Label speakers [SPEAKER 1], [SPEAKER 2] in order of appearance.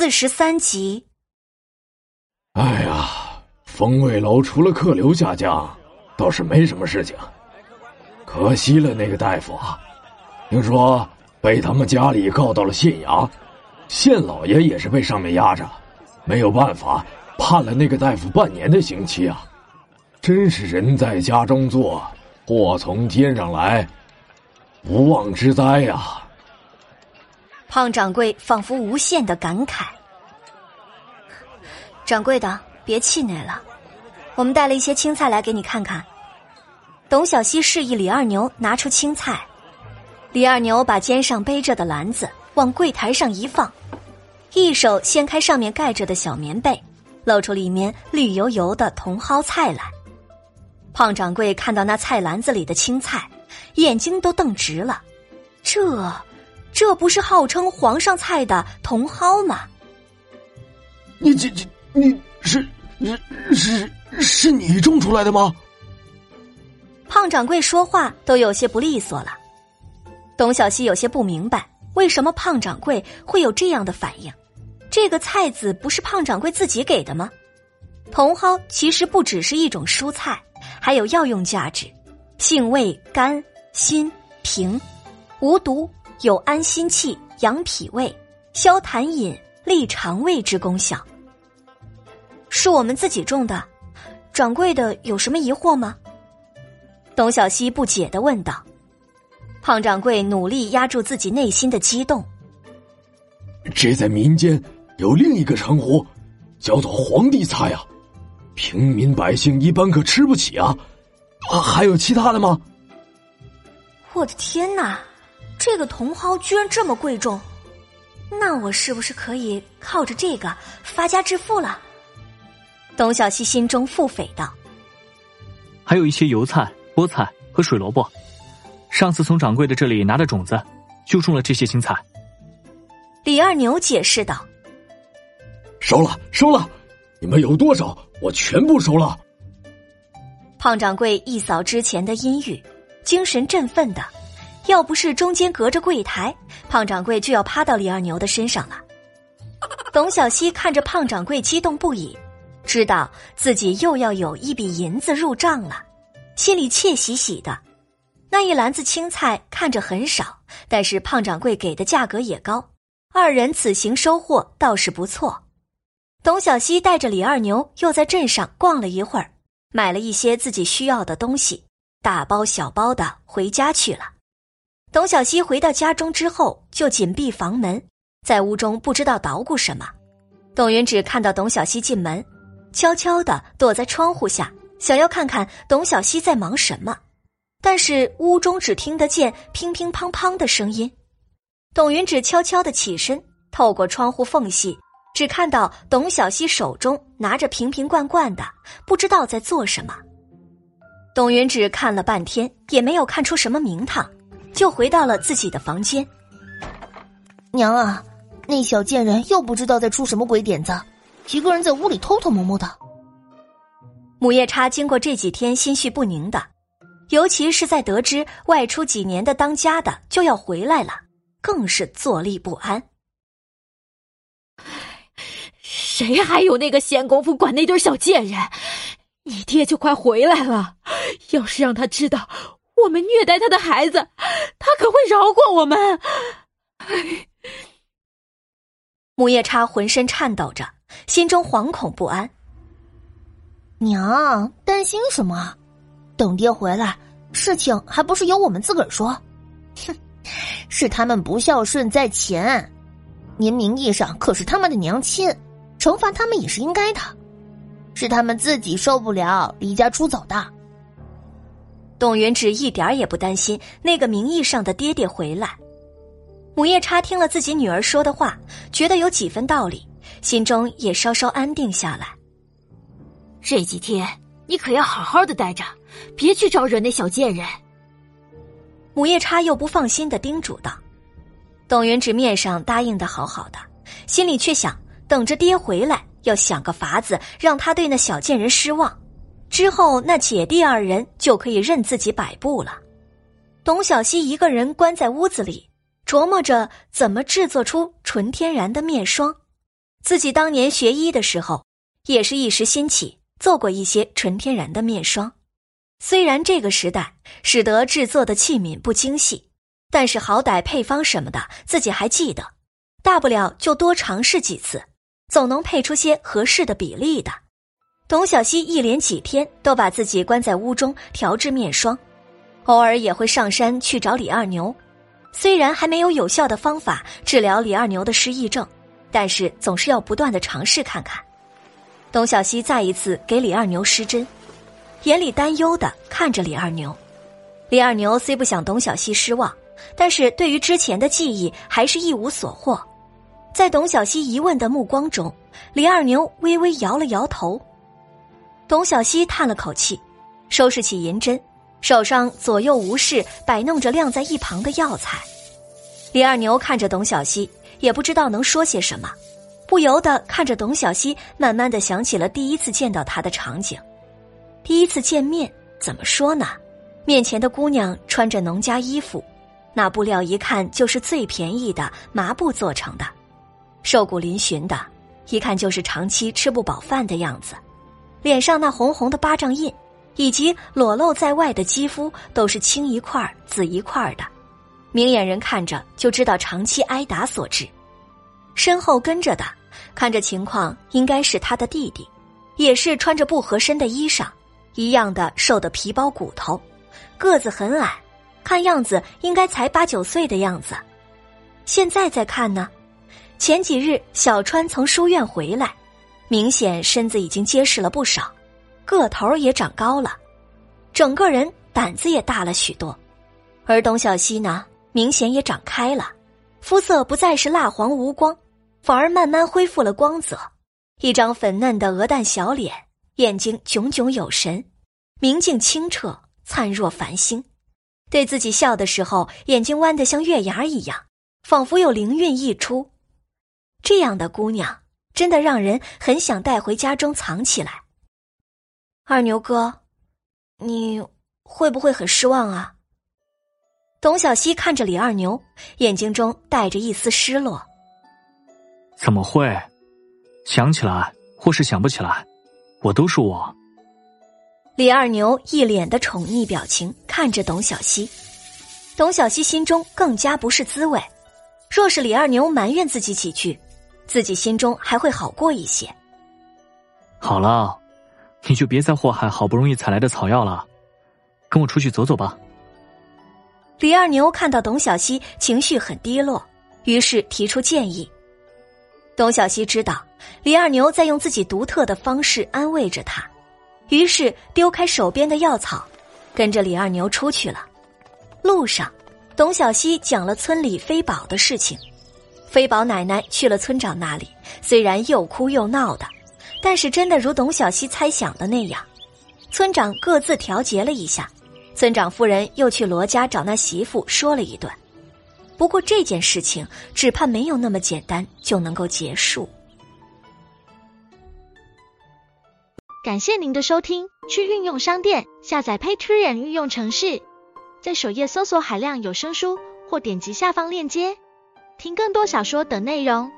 [SPEAKER 1] 四十三集。
[SPEAKER 2] 哎呀，风味楼除了客流下降，倒是没什么事情。可惜了那个大夫啊，听说被他们家里告到了县衙，县老爷也是被上面压着，没有办法，判了那个大夫半年的刑期啊！真是人在家中坐，祸从天上来，无妄之灾呀！
[SPEAKER 1] 胖掌柜仿佛无限的感慨。掌柜的，别气馁了，我们带了一些青菜来给你看看。董小希示意李二牛拿出青菜，李二牛把肩上背着的篮子往柜台上一放，一手掀开上面盖着的小棉被，露出里面绿油油的茼蒿菜来。胖掌柜看到那菜篮子里的青菜，眼睛都瞪直了，这。这不是号称皇上菜的茼蒿吗？
[SPEAKER 2] 你这这你是是是是你种出来的吗？
[SPEAKER 1] 胖掌柜说话都有些不利索了。董小希有些不明白，为什么胖掌柜会有这样的反应？这个菜籽不是胖掌柜自己给的吗？茼蒿其实不只是一种蔬菜，还有药用价值，性味甘辛平，无毒。有安心气、养脾胃、消痰饮、利肠胃之功效。是我们自己种的，掌柜的有什么疑惑吗？董小希不解的问道。胖掌柜努力压住自己内心的激动。
[SPEAKER 2] 这在民间有另一个称呼，叫做皇帝菜啊，平民百姓一般可吃不起啊。啊，还有其他的吗？
[SPEAKER 1] 我的天哪！这个茼蒿居然这么贵重，那我是不是可以靠着这个发家致富了？董小希心中腹诽道。
[SPEAKER 3] 还有一些油菜、菠菜和水萝卜，上次从掌柜的这里拿的种子，就种了这些青菜。
[SPEAKER 1] 李二牛解释道：“
[SPEAKER 2] 收了，收了，你们有多少，我全部收了。”
[SPEAKER 1] 胖掌柜一扫之前的阴郁，精神振奋的。要不是中间隔着柜台，胖掌柜就要趴到李二牛的身上了。董小希看着胖掌柜激动不已，知道自己又要有一笔银子入账了，心里窃喜喜的。那一篮子青菜看着很少，但是胖掌柜给的价格也高，二人此行收获倒是不错。董小希带着李二牛又在镇上逛了一会儿，买了一些自己需要的东西，大包小包的回家去了。董小希回到家中之后，就紧闭房门，在屋中不知道捣鼓什么。董云只看到董小希进门，悄悄的躲在窗户下，想要看看董小希在忙什么，但是屋中只听得见乒乒乓乓的声音。董云只悄悄的起身，透过窗户缝隙，只看到董小希手中拿着瓶瓶罐罐的，不知道在做什么。董云只看了半天，也没有看出什么名堂。就回到了自己的房间。
[SPEAKER 4] 娘啊，那小贱人又不知道在出什么鬼点子，一个人在屋里偷偷摸摸的。
[SPEAKER 1] 母夜叉经过这几天心绪不宁的，尤其是在得知外出几年的当家的就要回来了，更是坐立不安。
[SPEAKER 5] 谁还有那个闲工夫管那堆小贱人？你爹就快回来了，要是让他知道。我们虐待他的孩子，他可会饶过我们。
[SPEAKER 1] 母夜叉浑身颤抖着，心中惶恐不安。
[SPEAKER 4] 娘，担心什么？等爹回来，事情还不是由我们自个儿说。哼，是他们不孝顺在前，您名义上可是他们的娘亲，惩罚他们也是应该的。是他们自己受不了，离家出走的。
[SPEAKER 1] 董元直一点也不担心那个名义上的爹爹回来。母夜叉听了自己女儿说的话，觉得有几分道理，心中也稍稍安定下来。
[SPEAKER 5] 这几天你可要好好的待着，别去招惹那小贱人。
[SPEAKER 1] 母夜叉又不放心的叮嘱道。董元直面上答应的好好的，心里却想等着爹回来，要想个法子让他对那小贱人失望。之后，那姐弟二人就可以任自己摆布了。董小希一个人关在屋子里，琢磨着怎么制作出纯天然的面霜。自己当年学医的时候，也是一时兴起做过一些纯天然的面霜。虽然这个时代使得制作的器皿不精细，但是好歹配方什么的自己还记得，大不了就多尝试几次，总能配出些合适的比例的。董小希一连几天都把自己关在屋中调制面霜，偶尔也会上山去找李二牛。虽然还没有有效的方法治疗李二牛的失忆症，但是总是要不断的尝试看看。董小希再一次给李二牛施针，眼里担忧的看着李二牛。李二牛虽不想董小希失望，但是对于之前的记忆还是一无所获。在董小希疑问的目光中，李二牛微微摇了摇头。董小希叹了口气，收拾起银针。手上左右无事摆弄着晾在一旁的药材，李二牛看着董小希，也不知道能说些什么，不由得看着董小希，慢慢的想起了第一次见到他的场景。第一次见面怎么说呢？面前的姑娘穿着农家衣服，那布料一看就是最便宜的麻布做成的，瘦骨嶙峋的，一看就是长期吃不饱饭的样子，脸上那红红的巴掌印。以及裸露在外的肌肤都是青一块紫一块的，明眼人看着就知道长期挨打所致。身后跟着的，看着情况应该是他的弟弟，也是穿着不合身的衣裳，一样的瘦的皮包骨头，个子很矮，看样子应该才八九岁的样子。现在再看呢，前几日小川从书院回来，明显身子已经结实了不少。个头也长高了，整个人胆子也大了许多，而董小希呢，明显也长开了，肤色不再是蜡黄无光，反而慢慢恢复了光泽，一张粉嫩的鹅蛋小脸，眼睛炯炯有神，明净清澈，灿若繁星，对自己笑的时候，眼睛弯得像月牙一样，仿佛有灵韵溢出。这样的姑娘，真的让人很想带回家中藏起来。二牛哥，你会不会很失望啊？董小希看着李二牛，眼睛中带着一丝失落。
[SPEAKER 3] 怎么会？想起来或是想不起来，我都是我。
[SPEAKER 1] 李二牛一脸的宠溺表情看着董小希，董小希心中更加不是滋味。若是李二牛埋怨自己几句，自己心中还会好过一些。
[SPEAKER 3] 好了。你就别再祸害好不容易采来的草药了，跟我出去走走吧。
[SPEAKER 1] 李二牛看到董小希情绪很低落，于是提出建议。董小希知道李二牛在用自己独特的方式安慰着他，于是丢开手边的药草，跟着李二牛出去了。路上，董小希讲了村里飞宝的事情。飞宝奶奶去了村长那里，虽然又哭又闹的。但是真的如董小希猜想的那样，村长各自调节了一下，村长夫人又去罗家找那媳妇说了一顿。不过这件事情只怕没有那么简单就能够结束。
[SPEAKER 6] 感谢您的收听，去运用商店下载 Patreon 运用城市，在首页搜索海量有声书，或点击下方链接听更多小说等内容。